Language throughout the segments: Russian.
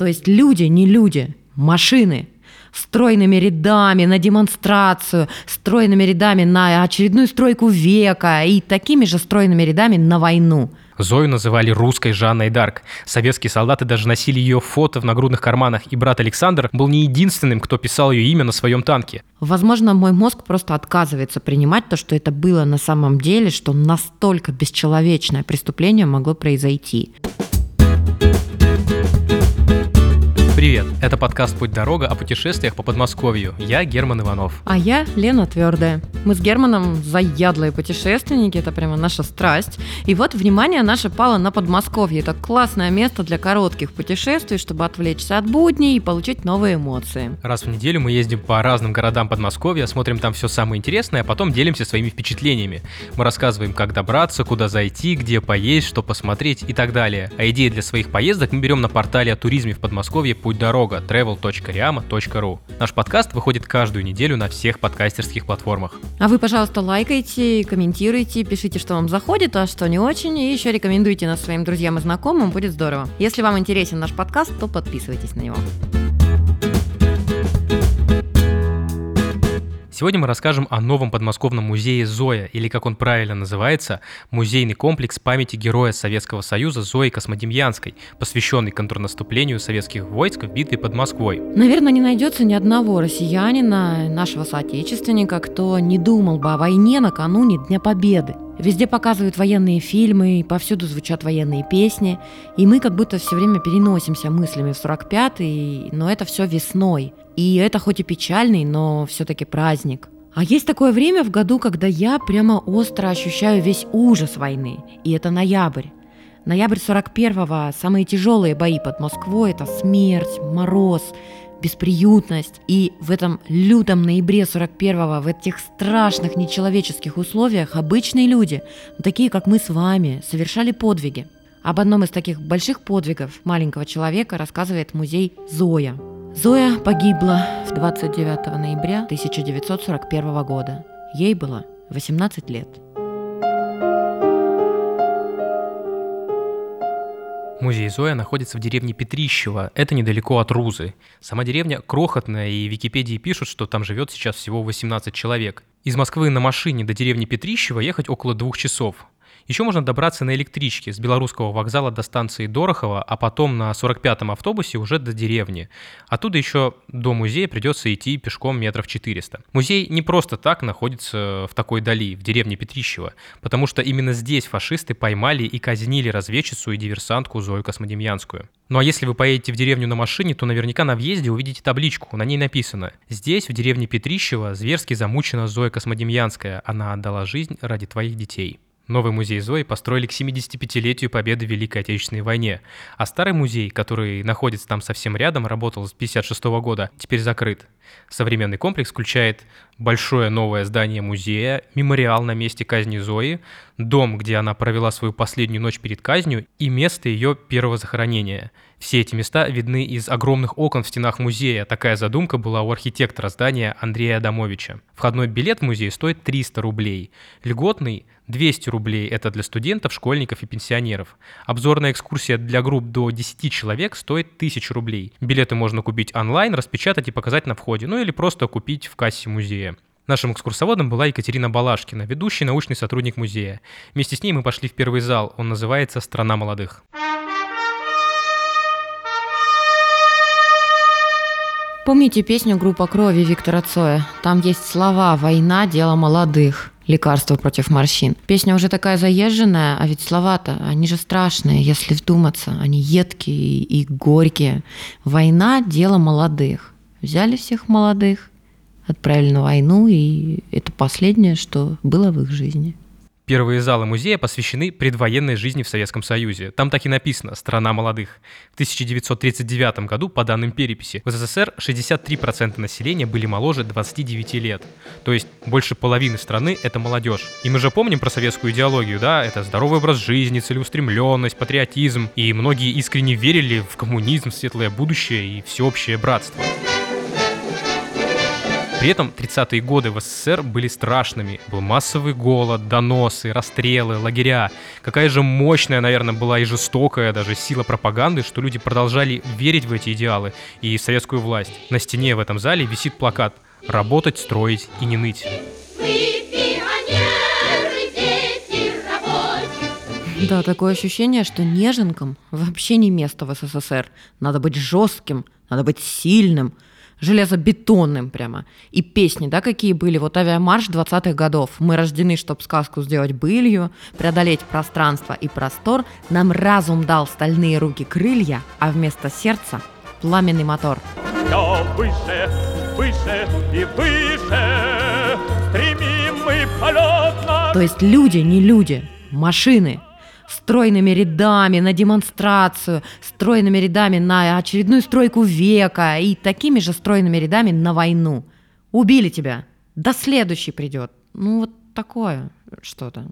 То есть люди, не люди, машины стройными рядами на демонстрацию, стройными рядами на очередную стройку века и такими же стройными рядами на войну. Зою называли русской Жанной Дарк. Советские солдаты даже носили ее фото в нагрудных карманах, и брат Александр был не единственным, кто писал ее имя на своем танке. Возможно, мой мозг просто отказывается принимать то, что это было на самом деле, что настолько бесчеловечное преступление могло произойти. Привет, это подкаст «Путь-дорога» о путешествиях по Подмосковью. Я Герман Иванов. А я Лена Твердая. Мы с Германом заядлые путешественники, это прямо наша страсть. И вот внимание наше пало на Подмосковье. Это классное место для коротких путешествий, чтобы отвлечься от будней и получить новые эмоции. Раз в неделю мы ездим по разным городам Подмосковья, смотрим там все самое интересное, а потом делимся своими впечатлениями. Мы рассказываем, как добраться, куда зайти, где поесть, что посмотреть и так далее. А идеи для своих поездок мы берем на портале о туризме в Подмосковье «Путь дорога» travel.riama.ru. Наш подкаст выходит каждую неделю на всех подкастерских платформах. А вы, пожалуйста, лайкайте, комментируйте, пишите, что вам заходит, а что не очень, и еще рекомендуйте нас своим друзьям и знакомым, будет здорово. Если вам интересен наш подкаст, то подписывайтесь на него. Сегодня мы расскажем о новом подмосковном музее «Зоя», или как он правильно называется, музейный комплекс памяти героя Советского Союза Зои Космодемьянской, посвященный контрнаступлению советских войск в битве под Москвой. Наверное, не найдется ни одного россиянина, нашего соотечественника, кто не думал бы о войне накануне Дня Победы. Везде показывают военные фильмы, повсюду звучат военные песни, и мы как будто все время переносимся мыслями в 45-й, но это все весной. И это хоть и печальный, но все-таки праздник. А есть такое время в году, когда я прямо остро ощущаю весь ужас войны. И это ноябрь. Ноябрь 41-го, самые тяжелые бои под Москвой – это смерть, мороз, бесприютность. И в этом лютом ноябре 41-го, в этих страшных нечеловеческих условиях обычные люди, такие как мы с вами, совершали подвиги. Об одном из таких больших подвигов маленького человека рассказывает музей Зоя. Зоя погибла в 29 ноября 1941 года. Ей было 18 лет. Музей Зоя находится в деревне Петрищево. Это недалеко от Рузы. Сама деревня крохотная, и в Википедии пишут, что там живет сейчас всего 18 человек. Из Москвы на машине до деревни Петрищево ехать около двух часов. Еще можно добраться на электричке с Белорусского вокзала до станции Дорохова, а потом на 45-м автобусе уже до деревни. Оттуда еще до музея придется идти пешком метров 400. Музей не просто так находится в такой дали, в деревне Петрищево, потому что именно здесь фашисты поймали и казнили разведчицу и диверсантку Зою Космодемьянскую. Ну а если вы поедете в деревню на машине, то наверняка на въезде увидите табличку, на ней написано «Здесь, в деревне Петрищево, зверски замучена Зоя Космодемьянская. Она отдала жизнь ради твоих детей». Новый музей Зои построили к 75-летию победы в Великой Отечественной войне, а старый музей, который находится там совсем рядом, работал с 56 года, теперь закрыт. Современный комплекс включает большое новое здание музея, мемориал на месте казни Зои, дом, где она провела свою последнюю ночь перед казнью и место ее первого захоронения – все эти места видны из огромных окон в стенах музея. Такая задумка была у архитектора здания Андрея Адамовича. Входной билет в музей стоит 300 рублей. Льготный 200 рублей – это для студентов, школьников и пенсионеров. Обзорная экскурсия для групп до 10 человек стоит 1000 рублей. Билеты можно купить онлайн, распечатать и показать на входе, ну или просто купить в кассе музея. Нашим экскурсоводом была Екатерина Балашкина, ведущий научный сотрудник музея. Вместе с ней мы пошли в первый зал, он называется «Страна молодых». Помните песню группа крови Виктора Цоя? Там есть слова «Война – дело молодых» лекарство против морщин. Песня уже такая заезженная, а ведь слова-то, они же страшные, если вдуматься. Они едкие и горькие. Война – дело молодых. Взяли всех молодых, отправили на войну, и это последнее, что было в их жизни. Первые залы музея посвящены предвоенной жизни в Советском Союзе. Там так и написано «Страна молодых». В 1939 году, по данным переписи, в СССР 63% населения были моложе 29 лет. То есть больше половины страны — это молодежь. И мы же помним про советскую идеологию, да? Это здоровый образ жизни, целеустремленность, патриотизм. И многие искренне верили в коммунизм, светлое будущее и всеобщее братство. При этом 30-е годы в СССР были страшными. Был массовый голод, доносы, расстрелы, лагеря. Какая же мощная, наверное, была и жестокая даже сила пропаганды, что люди продолжали верить в эти идеалы и в советскую власть. На стене в этом зале висит плакат «Работать, строить и не ныть». Да, такое ощущение, что неженкам вообще не место в СССР. Надо быть жестким, надо быть сильным, железобетонным прямо. И песни, да, какие были? Вот авиамарш 20-х годов. Мы рождены, чтобы сказку сделать былью, преодолеть пространство и простор. Нам разум дал стальные руки крылья, а вместо сердца пламенный мотор. Все выше, выше и выше стремим мы полетно. То есть люди, не люди, машины – стройными рядами на демонстрацию, стройными рядами на очередную стройку века и такими же стройными рядами на войну. Убили тебя. До следующий придет. Ну вот такое что-то.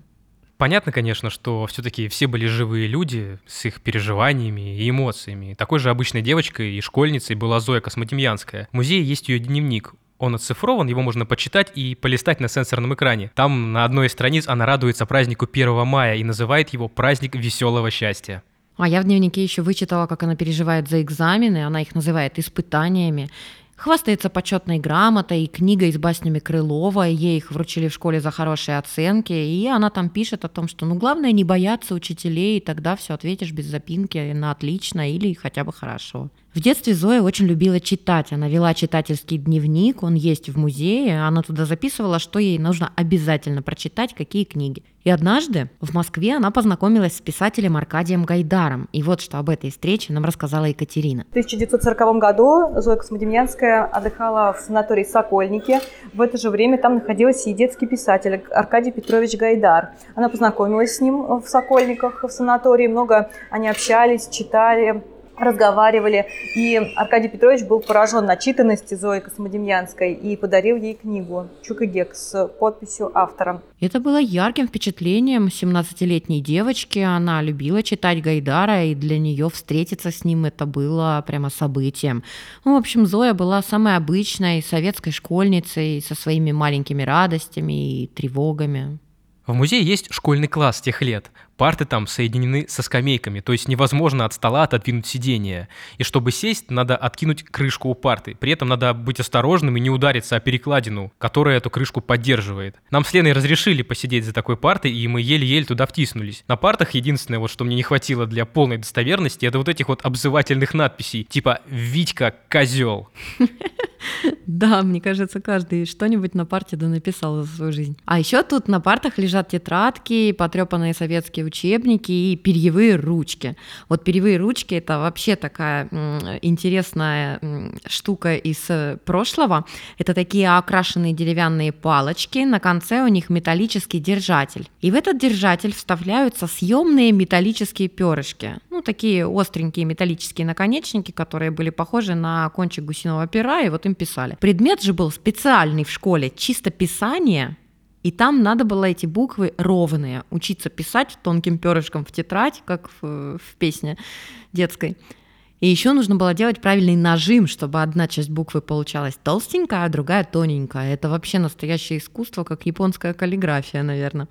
Понятно, конечно, что все-таки все были живые люди с их переживаниями и эмоциями. Такой же обычной девочкой и школьницей была Зоя Космодемьянская. В музее есть ее дневник. Он оцифрован, его можно почитать и полистать на сенсорном экране. Там на одной из страниц она радуется празднику 1 мая и называет его «Праздник веселого счастья». А я в дневнике еще вычитала, как она переживает за экзамены, она их называет испытаниями. Хвастается почетной грамотой и книгой с баснями Крылова, ей их вручили в школе за хорошие оценки, и она там пишет о том, что ну главное не бояться учителей, и тогда все ответишь без запинки на отлично или хотя бы хорошо. В детстве Зоя очень любила читать. Она вела читательский дневник, он есть в музее. Она туда записывала, что ей нужно обязательно прочитать, какие книги. И однажды в Москве она познакомилась с писателем Аркадием Гайдаром. И вот что об этой встрече нам рассказала Екатерина. В 1940 году Зоя Космодемьянская отдыхала в санатории «Сокольники». В это же время там находился и детский писатель Аркадий Петрович Гайдар. Она познакомилась с ним в Сокольниках, в санатории. Много они общались, читали, разговаривали, и Аркадий Петрович был поражен начитанности Зои Космодемьянской и подарил ей книгу «Чук и Гек» с подписью автора. Это было ярким впечатлением 17-летней девочки. Она любила читать Гайдара, и для нее встретиться с ним это было прямо событием. Ну, в общем, Зоя была самой обычной советской школьницей со своими маленькими радостями и тревогами. В музее есть школьный класс тех лет. Парты там соединены со скамейками, то есть невозможно от стола отодвинуть сиденье. И чтобы сесть, надо откинуть крышку у парты. При этом надо быть осторожным и не удариться о перекладину, которая эту крышку поддерживает. Нам с Леной разрешили посидеть за такой партой, и мы еле-еле туда втиснулись. На партах единственное, вот что мне не хватило для полной достоверности, это вот этих вот обзывательных надписей, типа «Витька, козел». Да, мне кажется, каждый что-нибудь на парте да написал за свою жизнь. А еще тут на партах лежат тетрадки, потрепанные советские учебники и перьевые ручки. Вот перьевые ручки это вообще такая интересная штука из э, прошлого. Это такие окрашенные деревянные палочки, на конце у них металлический держатель. И в этот держатель вставляются съемные металлические перышки. Ну, такие остренькие металлические наконечники, которые были похожи на кончик гусиного пера, и вот им писали. Предмет же был специальный в школе, чисто писание, и там надо было эти буквы ровные, учиться писать тонким перышком в тетрадь, как в, в песне детской. И еще нужно было делать правильный нажим, чтобы одна часть буквы получалась толстенькая, а другая тоненькая. Это вообще настоящее искусство, как японская каллиграфия, наверное.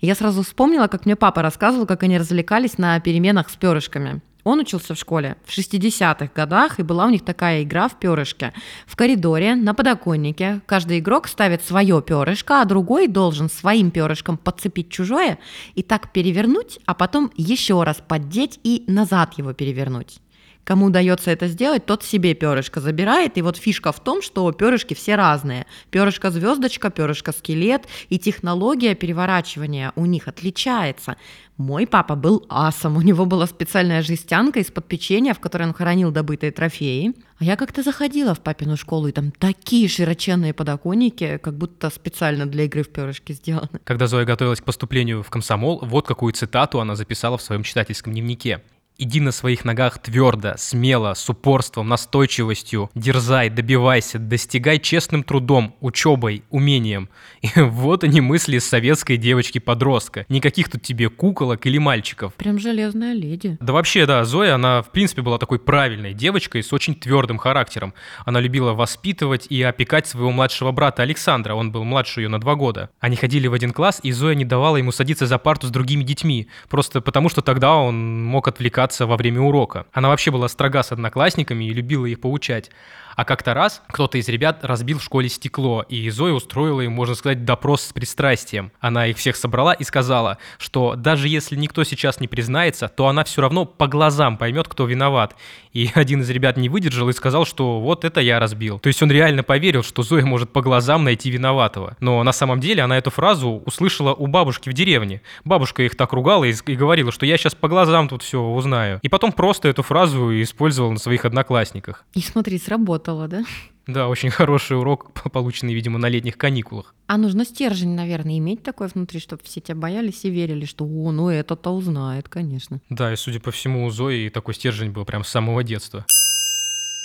И я сразу вспомнила, как мне папа рассказывал, как они развлекались на переменах с перышками. Он учился в школе в 60-х годах, и была у них такая игра в перышке. В коридоре, на подоконнике, каждый игрок ставит свое перышко, а другой должен своим перышком подцепить чужое и так перевернуть, а потом еще раз поддеть и назад его перевернуть. Кому удается это сделать, тот себе перышко забирает. И вот фишка в том, что перышки все разные. Перышко звездочка, перышко скелет, и технология переворачивания у них отличается. Мой папа был асом, у него была специальная жестянка из-под печенья, в которой он хранил добытые трофеи. А я как-то заходила в папину школу, и там такие широченные подоконники, как будто специально для игры в перышки сделаны. Когда Зоя готовилась к поступлению в комсомол, вот какую цитату она записала в своем читательском дневнике. Иди на своих ногах твердо, смело, с упорством, настойчивостью, дерзай, добивайся, достигай честным трудом, учебой, умением. И вот они мысли советской девочки-подростка. Никаких тут тебе куколок или мальчиков. Прям железная леди. Да вообще, да, Зоя, она в принципе была такой правильной девочкой с очень твердым характером. Она любила воспитывать и опекать своего младшего брата Александра, он был младше ее на два года. Они ходили в один класс, и Зоя не давала ему садиться за парту с другими детьми, просто потому что тогда он мог отвлекаться во время урока. Она вообще была строга с одноклассниками и любила их поучать. А как-то раз кто-то из ребят разбил в школе стекло, и Зоя устроила им, можно сказать, допрос с пристрастием. Она их всех собрала и сказала, что даже если никто сейчас не признается, то она все равно по глазам поймет, кто виноват. И один из ребят не выдержал и сказал, что вот это я разбил. То есть он реально поверил, что Зоя может по глазам найти виноватого. Но на самом деле она эту фразу услышала у бабушки в деревне. Бабушка их так ругала и говорила, что я сейчас по глазам тут все узнаю. И потом просто эту фразу использовал на своих одноклассниках. И смотри, сработало да? Да, очень хороший урок, полученный, видимо, на летних каникулах. А нужно стержень, наверное, иметь такой внутри, чтобы все тебя боялись и верили, что «О, ну это-то узнает, конечно». Да, и судя по всему, у Зои такой стержень был прям с самого детства.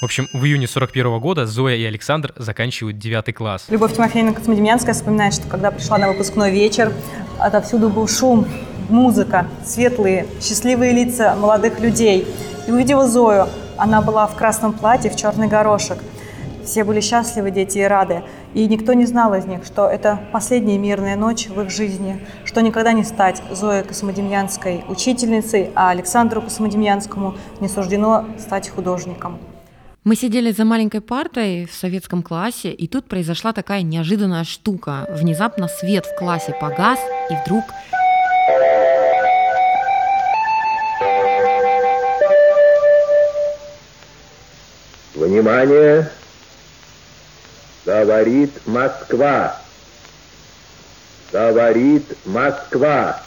В общем, в июне 41 года Зоя и Александр заканчивают девятый класс. Любовь Тимофеевна Космодемьянская вспоминает, что когда пришла на выпускной вечер, отовсюду был шум, музыка, светлые, счастливые лица молодых людей. И увидела Зою, она была в красном платье, в черный горошек. Все были счастливы, дети, и рады. И никто не знал из них, что это последняя мирная ночь в их жизни, что никогда не стать Зоей Космодемьянской учительницей, а Александру Космодемьянскому не суждено стать художником. Мы сидели за маленькой партой в советском классе, и тут произошла такая неожиданная штука. Внезапно свет в классе погас, и вдруг Внимание! Говорит Москва. Говорит Москва.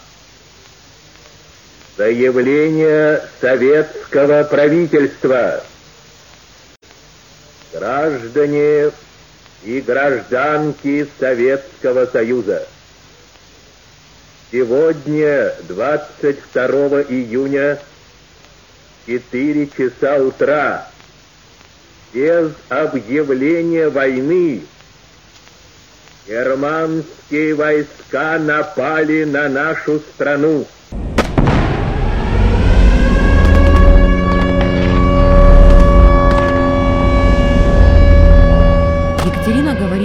Заявление советского правительства. Граждане и гражданки Советского Союза. Сегодня, 22 июня, 4 часа утра, без объявления войны германские войска напали на нашу страну.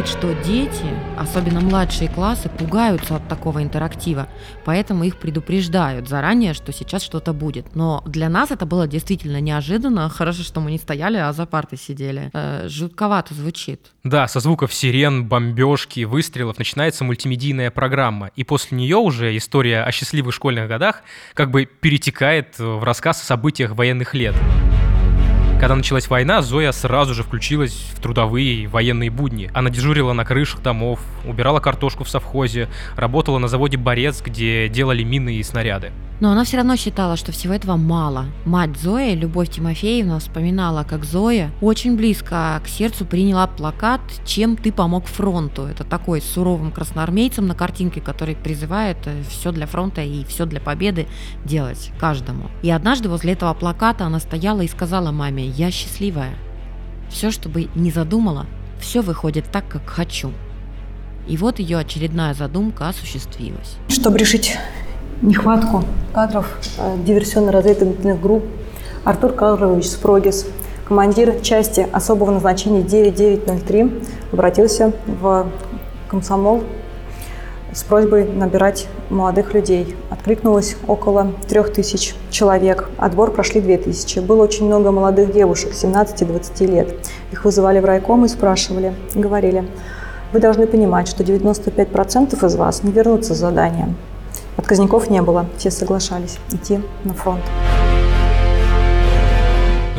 Что дети, особенно младшие классы, пугаются от такого интерактива, поэтому их предупреждают заранее, что сейчас что-то будет. Но для нас это было действительно неожиданно. Хорошо, что мы не стояли, а за партой сидели. Э, жутковато звучит. Да, со звуков сирен, бомбежки, выстрелов начинается мультимедийная программа, и после нее уже история о счастливых школьных годах как бы перетекает в рассказ о событиях военных лет. Когда началась война, Зоя сразу же включилась в трудовые военные будни. Она дежурила на крышах домов, убирала картошку в совхозе, работала на заводе «Борец», где делали мины и снаряды. Но она все равно считала, что всего этого мало. Мать Зои, Любовь Тимофеевна, вспоминала, как Зоя очень близко к сердцу приняла плакат «Чем ты помог фронту?». Это такой с суровым красноармейцем на картинке, который призывает э, все для фронта и все для победы делать каждому. И однажды возле этого плаката она стояла и сказала маме «Я счастливая». Все, что бы не задумала, все выходит так, как хочу. И вот ее очередная задумка осуществилась. Чтобы решить нехватку кадров э, диверсионно-разведывательных групп Артур Карлович Спрогис, командир части особого назначения 9903, обратился в комсомол с просьбой набирать молодых людей. Откликнулось около трех тысяч человек. Отбор прошли две тысячи. Было очень много молодых девушек, 17-20 лет. Их вызывали в райком и спрашивали, говорили, вы должны понимать, что 95% из вас не вернутся с задания. Отказников не было, все соглашались идти на фронт.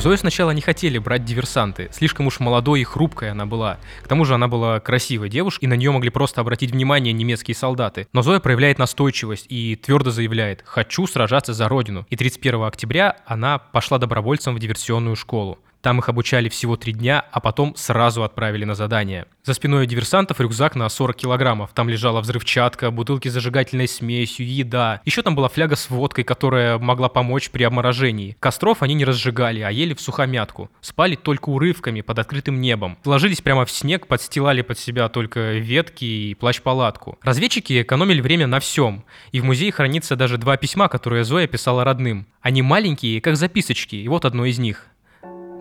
Зою сначала не хотели брать диверсанты. Слишком уж молодой и хрупкой она была. К тому же она была красивой девушкой, и на нее могли просто обратить внимание немецкие солдаты. Но Зоя проявляет настойчивость и твердо заявляет «хочу сражаться за родину». И 31 октября она пошла добровольцем в диверсионную школу. Там их обучали всего три дня, а потом сразу отправили на задание. За спиной диверсантов рюкзак на 40 килограммов. Там лежала взрывчатка, бутылки с зажигательной смесью, еда. Еще там была фляга с водкой, которая могла помочь при обморожении. Костров они не разжигали, а ели в сухомятку. Спали только урывками под открытым небом. Ложились прямо в снег, подстилали под себя только ветки и плащ-палатку. Разведчики экономили время на всем. И в музее хранится даже два письма, которые Зоя писала родным. Они маленькие, как записочки, и вот одно из них.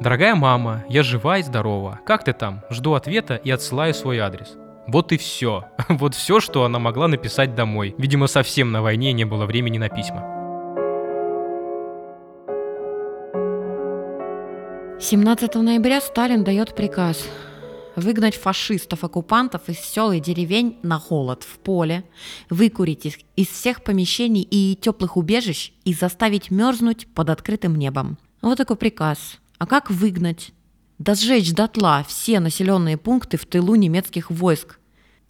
«Дорогая мама, я жива и здорова. Как ты там? Жду ответа и отсылаю свой адрес». Вот и все. Вот все, что она могла написать домой. Видимо, совсем на войне не было времени на письма. 17 ноября Сталин дает приказ выгнать фашистов-оккупантов из сел и деревень на холод в поле, выкурить их из всех помещений и теплых убежищ и заставить мерзнуть под открытым небом. Вот такой приказ. А как выгнать? Да сжечь дотла все населенные пункты в тылу немецких войск.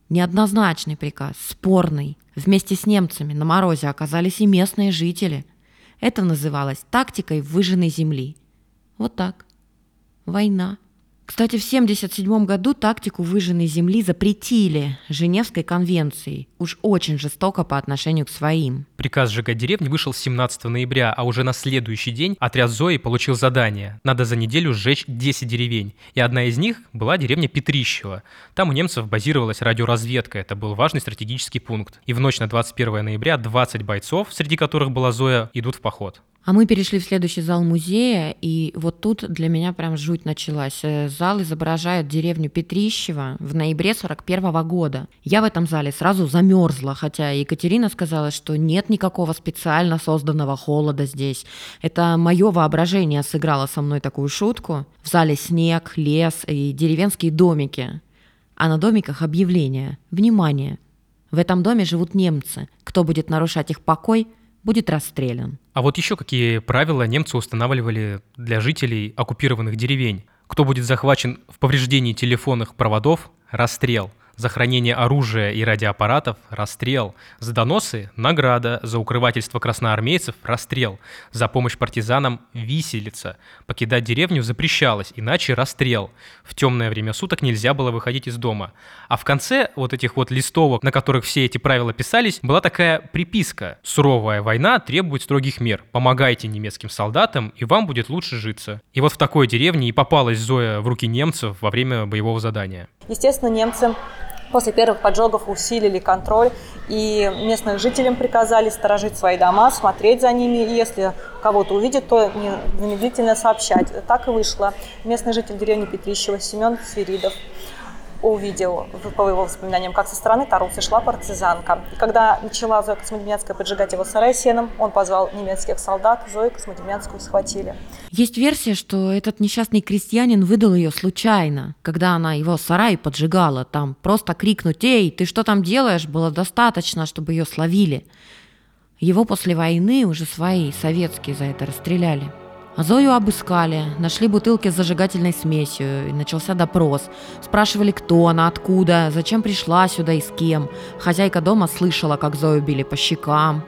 Неоднозначный приказ, спорный. Вместе с немцами на морозе оказались и местные жители. Это называлось тактикой выжженной земли. Вот так. Война. Кстати, в 1977 году тактику выжженной земли запретили Женевской конвенцией. Уж очень жестоко по отношению к своим. Приказ сжигать деревни вышел 17 ноября, а уже на следующий день отряд Зои получил задание. Надо за неделю сжечь 10 деревень. И одна из них была деревня Петрищево. Там у немцев базировалась радиоразведка. Это был важный стратегический пункт. И в ночь на 21 ноября 20 бойцов, среди которых была Зоя, идут в поход. А мы перешли в следующий зал музея, и вот тут для меня прям жуть началась. Э, зал изображает деревню Петрищево в ноябре 41 года. Я в этом зале сразу замерзла, хотя Екатерина сказала, что нет никакого специально созданного холода здесь. Это мое воображение сыграло со мной такую шутку. В зале снег, лес и деревенские домики. А на домиках объявление. Внимание! В этом доме живут немцы. Кто будет нарушать их покой – будет расстрелян. А вот еще какие правила немцы устанавливали для жителей оккупированных деревень? Кто будет захвачен в повреждении телефонных проводов – расстрел. За хранение оружия и радиоаппаратов – расстрел. За доносы – награда. За укрывательство красноармейцев – расстрел. За помощь партизанам – виселица. Покидать деревню запрещалось, иначе расстрел. В темное время суток нельзя было выходить из дома. А в конце вот этих вот листовок, на которых все эти правила писались, была такая приписка. Суровая война требует строгих мер. Помогайте немецким солдатам, и вам будет лучше житься. И вот в такой деревне и попалась Зоя в руки немцев во время боевого задания. Естественно, немцы После первых поджогов усилили контроль, и местным жителям приказали сторожить свои дома, смотреть за ними, и если кого-то увидят, то незамедлительно сообщать. Так и вышло. Местный житель деревни Петрищева Семен Свиридов увидел, по его воспоминаниям, как со стороны Тарусы шла партизанка. И когда начала Зоя Космодемьянская поджигать его сарай сеном, он позвал немецких солдат, Зою Космодемьянскую схватили. Есть версия, что этот несчастный крестьянин выдал ее случайно, когда она его сарай поджигала. Там просто крикнуть «Эй, ты что там делаешь?» было достаточно, чтобы ее словили. Его после войны уже свои советские за это расстреляли. А Зою обыскали, нашли бутылки с зажигательной смесью, и начался допрос. Спрашивали, кто она, откуда, зачем пришла сюда и с кем. Хозяйка дома слышала, как Зою били по щекам,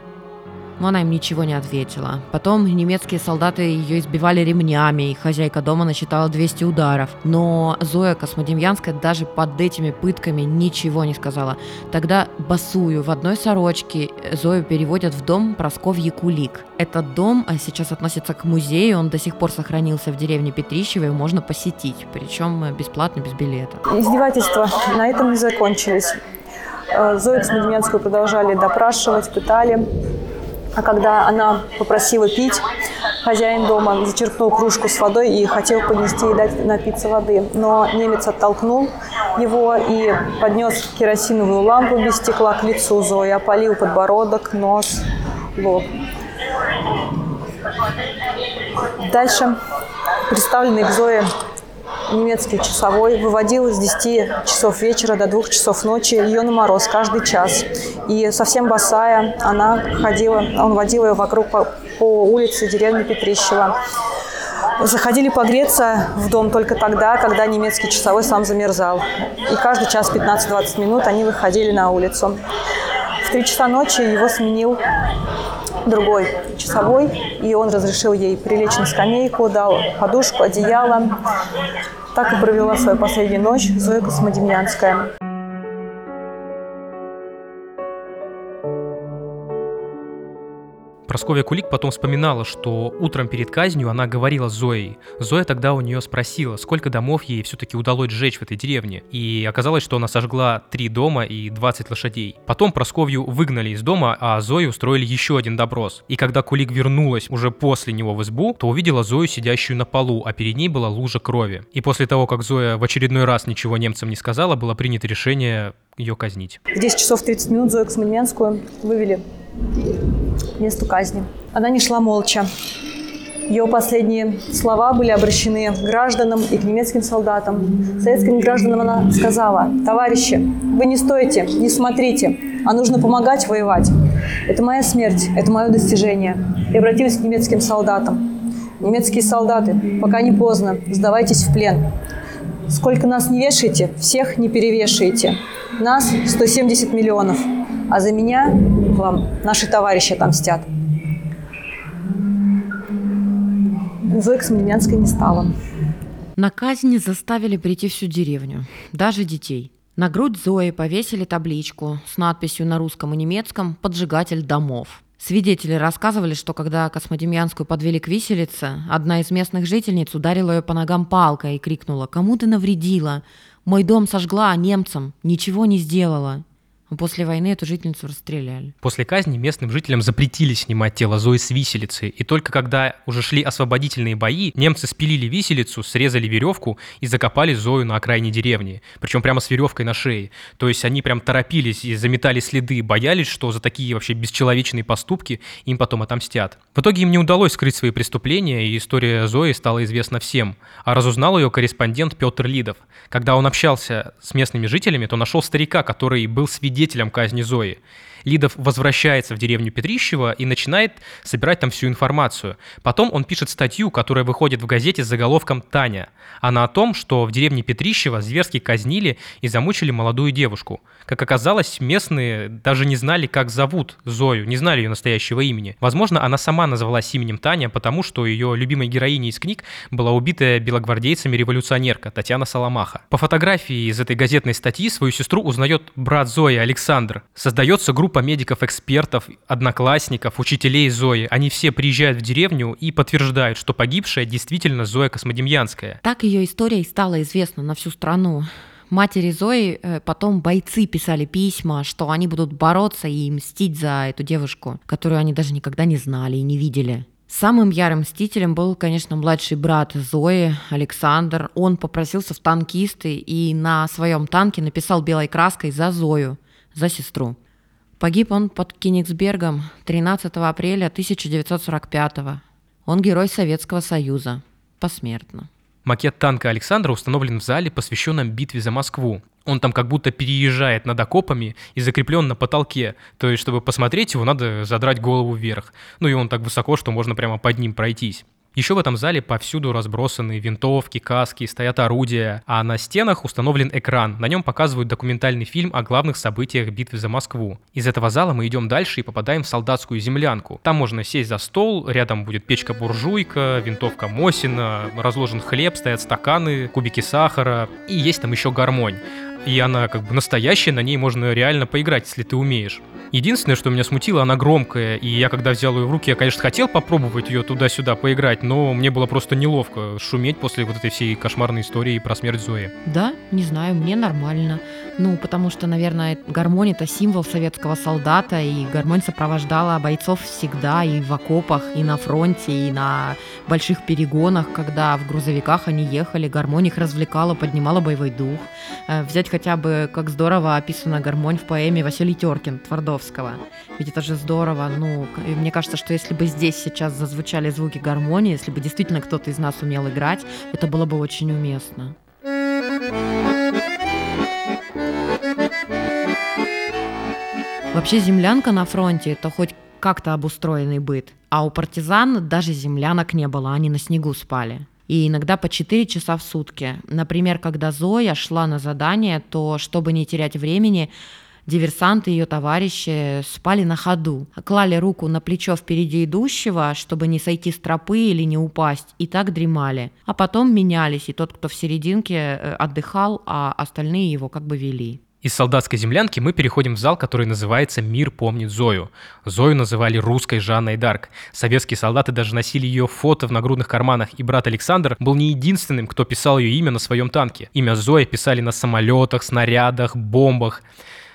но она им ничего не ответила. Потом немецкие солдаты ее избивали ремнями, и хозяйка дома насчитала 200 ударов. Но Зоя Космодемьянская даже под этими пытками ничего не сказала. Тогда Басую в одной сорочке Зою переводят в дом Просковьи Кулик. Этот дом а, сейчас относится к музею, он до сих пор сохранился в деревне Петрищево, и можно посетить, причем бесплатно, без билета. Издевательства на этом не закончились. Э, Зою Космодемьянскую продолжали допрашивать, пытали. А когда она попросила пить, хозяин дома зачерпнул кружку с водой и хотел поднести и дать напиться воды. Но немец оттолкнул его и поднес керосиновую лампу без стекла к лицу Зои, опалил подбородок, нос, лоб. Дальше представленный к Зое немецкий часовой выводил с 10 часов вечера до 2 часов ночи ее на мороз каждый час. И совсем босая она ходила, он водил ее вокруг по, по улице деревни Петрищева. Заходили погреться в дом только тогда, когда немецкий часовой сам замерзал. И каждый час 15-20 минут они выходили на улицу. В 3 часа ночи его сменил другой часовой, и он разрешил ей прилечь на скамейку, дал подушку, одеяло. Так и провела свою последнюю ночь Зоя Космодемьянская. Просковья Кулик потом вспоминала, что утром перед казнью она говорила с Зоей. Зоя тогда у нее спросила, сколько домов ей все-таки удалось сжечь в этой деревне. И оказалось, что она сожгла три дома и 20 лошадей. Потом Просковью выгнали из дома, а Зое устроили еще один доброс. И когда Кулик вернулась уже после него в избу, то увидела Зою, сидящую на полу, а перед ней была лужа крови. И после того, как Зоя в очередной раз ничего немцам не сказала, было принято решение ее казнить. В 10 часов 30 минут Зою Космодемьянскую вывели месту казни. Она не шла молча. Ее последние слова были обращены к гражданам и к немецким солдатам. Советским гражданам она сказала, товарищи, вы не стоите, не смотрите, а нужно помогать воевать. Это моя смерть, это мое достижение. И обратилась к немецким солдатам. Немецкие солдаты, пока не поздно, сдавайтесь в плен. Сколько нас не вешаете, всех не перевешаете. Нас 170 миллионов, а за меня вам наши товарищи отомстят. Зои Космодемьянской не стало. На казни заставили прийти всю деревню, даже детей. На грудь Зои повесили табличку с надписью на русском и немецком «Поджигатель домов». Свидетели рассказывали, что когда Космодемьянскую подвели к виселице, одна из местных жительниц ударила ее по ногам палкой и крикнула «Кому ты навредила? Мой дом сожгла, а немцам ничего не сделала». После войны эту жительницу расстреляли. После казни местным жителям запретили снимать тело Зои с виселицы, и только когда уже шли освободительные бои, немцы спилили виселицу, срезали веревку и закопали Зою на окраине деревни, причем прямо с веревкой на шее. То есть они прям торопились и заметали следы, боялись, что за такие вообще бесчеловечные поступки им потом отомстят. В итоге им не удалось скрыть свои преступления, и история Зои стала известна всем. А разузнал ее корреспондент Петр Лидов. Когда он общался с местными жителями, то нашел старика, который был свидетелем свидетелем казни Зои. Лидов возвращается в деревню Петрищева и начинает собирать там всю информацию. Потом он пишет статью, которая выходит в газете с заголовком «Таня». Она о том, что в деревне Петрищева зверски казнили и замучили молодую девушку. Как оказалось, местные даже не знали, как зовут Зою, не знали ее настоящего имени. Возможно, она сама назвалась именем Таня, потому что ее любимой героиней из книг была убитая белогвардейцами революционерка Татьяна Соломаха. По фотографии из этой газетной статьи свою сестру узнает брат Зои Александр. Создается группа медиков-экспертов, одноклассников, учителей Зои. Они все приезжают в деревню и подтверждают, что погибшая действительно Зоя Космодемьянская. Так ее история и стала известна на всю страну. Матери Зои э, потом бойцы писали письма, что они будут бороться и мстить за эту девушку, которую они даже никогда не знали и не видели. Самым ярым мстителем был, конечно, младший брат Зои, Александр. Он попросился в танкисты и на своем танке написал белой краской за Зою, за сестру. Погиб он под Кенигсбергом 13 апреля 1945 -го. Он герой Советского Союза. Посмертно. Макет танка Александра установлен в зале, посвященном битве за Москву. Он там как будто переезжает над окопами и закреплен на потолке. То есть, чтобы посмотреть его, надо задрать голову вверх. Ну и он так высоко, что можно прямо под ним пройтись. Еще в этом зале повсюду разбросаны винтовки, каски, стоят орудия, а на стенах установлен экран. На нем показывают документальный фильм о главных событиях битвы за Москву. Из этого зала мы идем дальше и попадаем в солдатскую землянку. Там можно сесть за стол, рядом будет печка-буржуйка, винтовка Мосина, разложен хлеб, стоят стаканы, кубики сахара, и есть там еще гармонь. И она как бы настоящая, на ней можно реально поиграть, если ты умеешь. Единственное, что меня смутило, она громкая, и я когда взял ее в руки, я, конечно, хотел попробовать ее туда-сюда поиграть, но мне было просто неловко шуметь после вот этой всей кошмарной истории про смерть Зои. Да, не знаю, мне нормально. Ну, потому что, наверное, гармонь — это символ советского солдата, и гармонь сопровождала бойцов всегда и в окопах, и на фронте, и на больших перегонах, когда в грузовиках они ехали, гармонь их развлекала, поднимала боевой дух. Э, взять хотя бы, как здорово описана гармонь в поэме Василий Теркин «Твардов Чайковского. Ведь это же здорово. Ну, мне кажется, что если бы здесь сейчас зазвучали звуки гармонии, если бы действительно кто-то из нас умел играть, это было бы очень уместно. Вообще землянка на фронте – это хоть как-то обустроенный быт. А у партизан даже землянок не было, они на снегу спали. И иногда по 4 часа в сутки. Например, когда Зоя шла на задание, то, чтобы не терять времени, Диверсанты и ее товарищи спали на ходу, клали руку на плечо впереди идущего, чтобы не сойти с тропы или не упасть, и так дремали. А потом менялись, и тот, кто в серединке, э, отдыхал, а остальные его как бы вели. Из солдатской землянки мы переходим в зал, который называется «Мир помнит Зою». Зою называли русской Жанной Дарк. Советские солдаты даже носили ее фото в нагрудных карманах, и брат Александр был не единственным, кто писал ее имя на своем танке. Имя Зои писали на самолетах, снарядах, бомбах.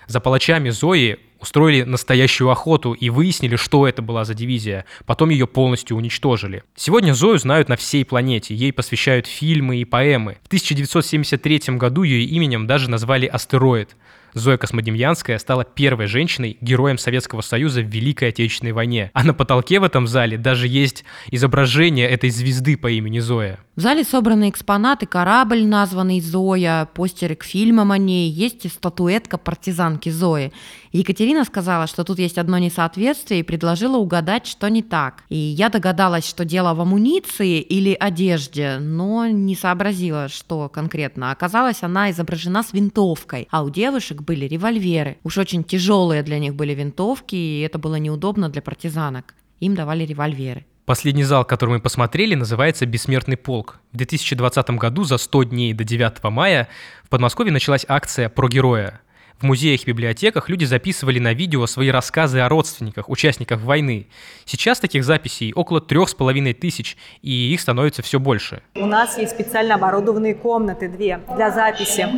За палачами Зои устроили настоящую охоту и выяснили, что это была за дивизия. Потом ее полностью уничтожили. Сегодня Зою знают на всей планете, ей посвящают фильмы и поэмы. В 1973 году ее именем даже назвали «Астероид». Зоя Космодемьянская стала первой женщиной, героем Советского Союза в Великой Отечественной войне. А на потолке в этом зале даже есть изображение этой звезды по имени Зоя. В зале собраны экспонаты, корабль, названный Зоя, постеры к фильмам о ней, есть статуэтка партизанки Зои. Екатерина сказала, что тут есть одно несоответствие и предложила угадать, что не так. И я догадалась, что дело в амуниции или одежде, но не сообразила, что конкретно. Оказалось, она изображена с винтовкой, а у девушек были револьверы. Уж очень тяжелые для них были винтовки, и это было неудобно для партизанок. Им давали револьверы. Последний зал, который мы посмотрели, называется «Бессмертный полк». В 2020 году за 100 дней до 9 мая в Подмосковье началась акция «Про героя». В музеях и библиотеках люди записывали на видео свои рассказы о родственниках, участниках войны. Сейчас таких записей около трех с половиной тысяч, и их становится все больше. У нас есть специально оборудованные комнаты, две, для записи.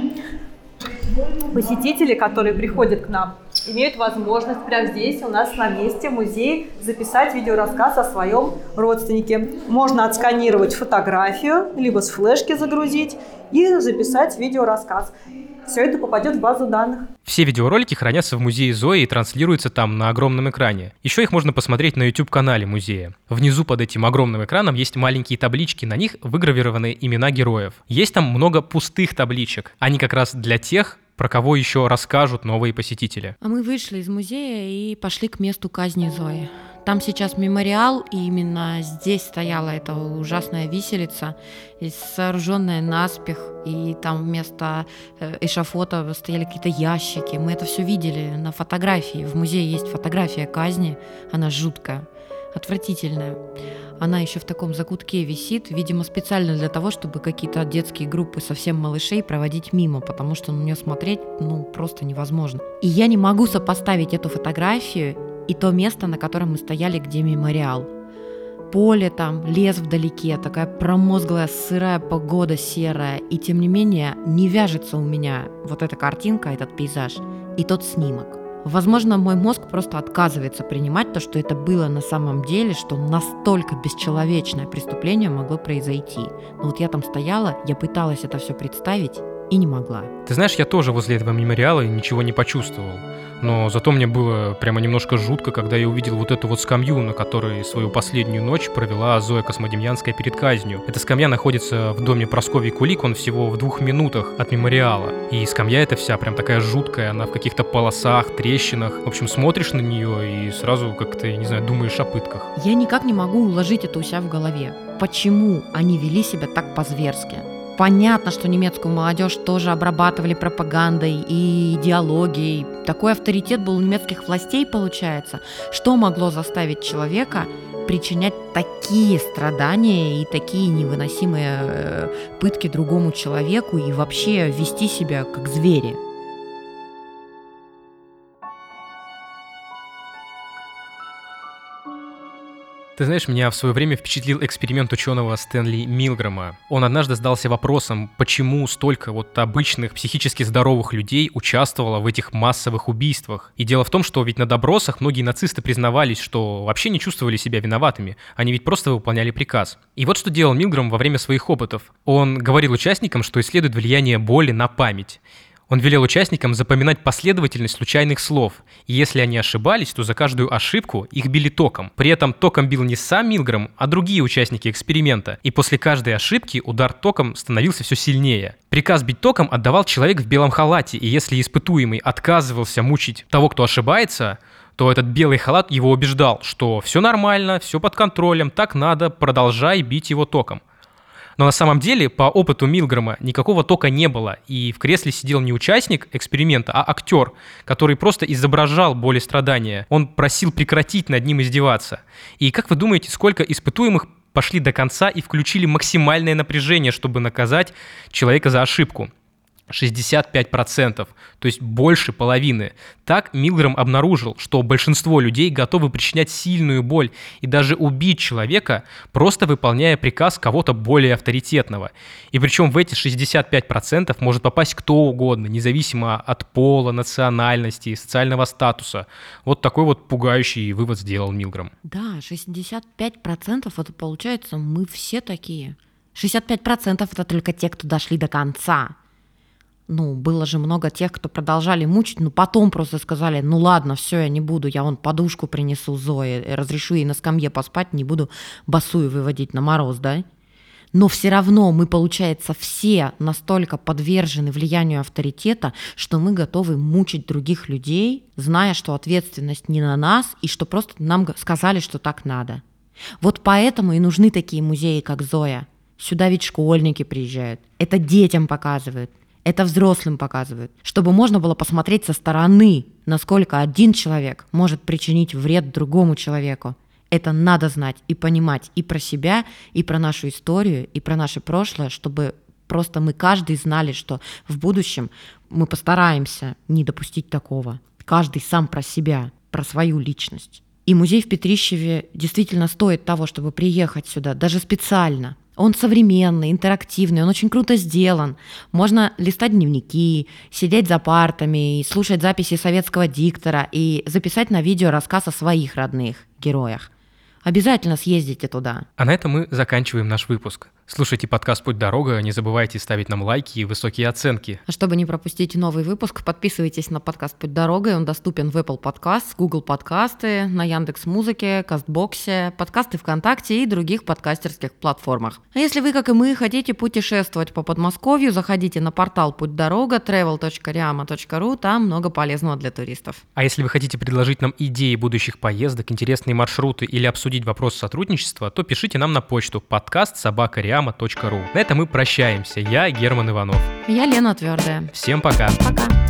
Посетители, которые приходят к нам, имеют возможность прямо здесь, у нас на месте, в музее, записать видеорассказ о своем родственнике. Можно отсканировать фотографию, либо с флешки загрузить и записать видеорассказ. Все это попадет в базу данных. Все видеоролики хранятся в музее Зои и транслируются там на огромном экране. Еще их можно посмотреть на YouTube-канале музея. Внизу под этим огромным экраном есть маленькие таблички, на них выгравированы имена героев. Есть там много пустых табличек. Они как раз для тех, про кого еще расскажут новые посетители. А мы вышли из музея и пошли к месту казни Зои. Там сейчас мемориал, и именно здесь стояла эта ужасная виселица, сооруженная наспех, и там вместо э, эшафота стояли какие-то ящики. Мы это все видели на фотографии. В музее есть фотография казни, она жуткая, отвратительная. Она еще в таком закутке висит, видимо, специально для того, чтобы какие-то детские группы совсем малышей проводить мимо, потому что на нее смотреть, ну, просто невозможно. И я не могу сопоставить эту фотографию и то место, на котором мы стояли, где мемориал. Поле там, лес вдалеке, такая промозглая, сырая погода серая, и тем не менее не вяжется у меня вот эта картинка, этот пейзаж и тот снимок. Возможно, мой мозг просто отказывается принимать то, что это было на самом деле, что настолько бесчеловечное преступление могло произойти. Но вот я там стояла, я пыталась это все представить и не могла. Ты знаешь, я тоже возле этого мемориала ничего не почувствовал. Но зато мне было прямо немножко жутко, когда я увидел вот эту вот скамью, на которой свою последнюю ночь провела Зоя Космодемьянская перед казнью. Эта скамья находится в доме Прасковьи Кулик, он всего в двух минутах от мемориала. И скамья эта вся прям такая жуткая, она в каких-то полосах, трещинах. В общем, смотришь на нее и сразу как-то, не знаю, думаешь о пытках. Я никак не могу уложить это у себя в голове. Почему они вели себя так по-зверски? Понятно, что немецкую молодежь тоже обрабатывали пропагандой и идеологией. Такой авторитет был у немецких властей, получается. Что могло заставить человека причинять такие страдания и такие невыносимые э, пытки другому человеку и вообще вести себя как звери? Ты знаешь, меня в свое время впечатлил эксперимент ученого Стэнли Милгрэма. Он однажды задался вопросом, почему столько вот обычных психически здоровых людей участвовало в этих массовых убийствах. И дело в том, что ведь на добросах многие нацисты признавались, что вообще не чувствовали себя виноватыми. Они ведь просто выполняли приказ. И вот что делал Милгрэм во время своих опытов. Он говорил участникам, что исследует влияние боли на память. Он велел участникам запоминать последовательность случайных слов, и если они ошибались, то за каждую ошибку их били током. При этом током бил не сам Милграм, а другие участники эксперимента, и после каждой ошибки удар током становился все сильнее. Приказ бить током отдавал человек в белом халате, и если испытуемый отказывался мучить того, кто ошибается, то этот белый халат его убеждал, что все нормально, все под контролем, так надо, продолжай бить его током. Но на самом деле, по опыту Милгрома, никакого тока не было, и в кресле сидел не участник эксперимента, а актер, который просто изображал боль и страдания. Он просил прекратить над ним издеваться. И как вы думаете, сколько испытуемых пошли до конца и включили максимальное напряжение, чтобы наказать человека за ошибку? 65%, то есть больше половины. Так Милграм обнаружил, что большинство людей готовы причинять сильную боль и даже убить человека, просто выполняя приказ кого-то более авторитетного. И причем в эти 65% может попасть кто угодно, независимо от пола, национальности, социального статуса. Вот такой вот пугающий вывод сделал Милграм. Да, 65% это получается мы все такие. 65% это только те, кто дошли до конца ну, было же много тех, кто продолжали мучить, но потом просто сказали, ну ладно, все, я не буду, я вон подушку принесу Зое, разрешу ей на скамье поспать, не буду басую выводить на мороз, да? Но все равно мы, получается, все настолько подвержены влиянию авторитета, что мы готовы мучить других людей, зная, что ответственность не на нас, и что просто нам сказали, что так надо. Вот поэтому и нужны такие музеи, как Зоя. Сюда ведь школьники приезжают. Это детям показывают. Это взрослым показывают, чтобы можно было посмотреть со стороны, насколько один человек может причинить вред другому человеку. Это надо знать и понимать и про себя, и про нашу историю, и про наше прошлое, чтобы просто мы каждый знали, что в будущем мы постараемся не допустить такого. Каждый сам про себя, про свою личность. И музей в Петрищеве действительно стоит того, чтобы приехать сюда, даже специально, он современный, интерактивный, он очень круто сделан. Можно листать дневники, сидеть за партами, слушать записи советского диктора и записать на видео рассказ о своих родных героях. Обязательно съездите туда. А на этом мы заканчиваем наш выпуск. Слушайте подкаст «Путь дорога», не забывайте ставить нам лайки и высокие оценки. А чтобы не пропустить новый выпуск, подписывайтесь на подкаст «Путь дорога», он доступен в Apple Podcast, Google подкасты, на Яндекс Музыке, Кастбоксе, подкасты ВКонтакте и других подкастерских платформах. А если вы, как и мы, хотите путешествовать по Подмосковью, заходите на портал «Путь дорога» travel.riama.ru, там много полезного для туристов. А если вы хотите предложить нам идеи будущих поездок, интересные маршруты или обсудить вопрос сотрудничества, то пишите нам на почту подкаст собака программа.ру. На этом мы прощаемся. Я Герман Иванов. Я Лена Твердая. Всем пока. Пока.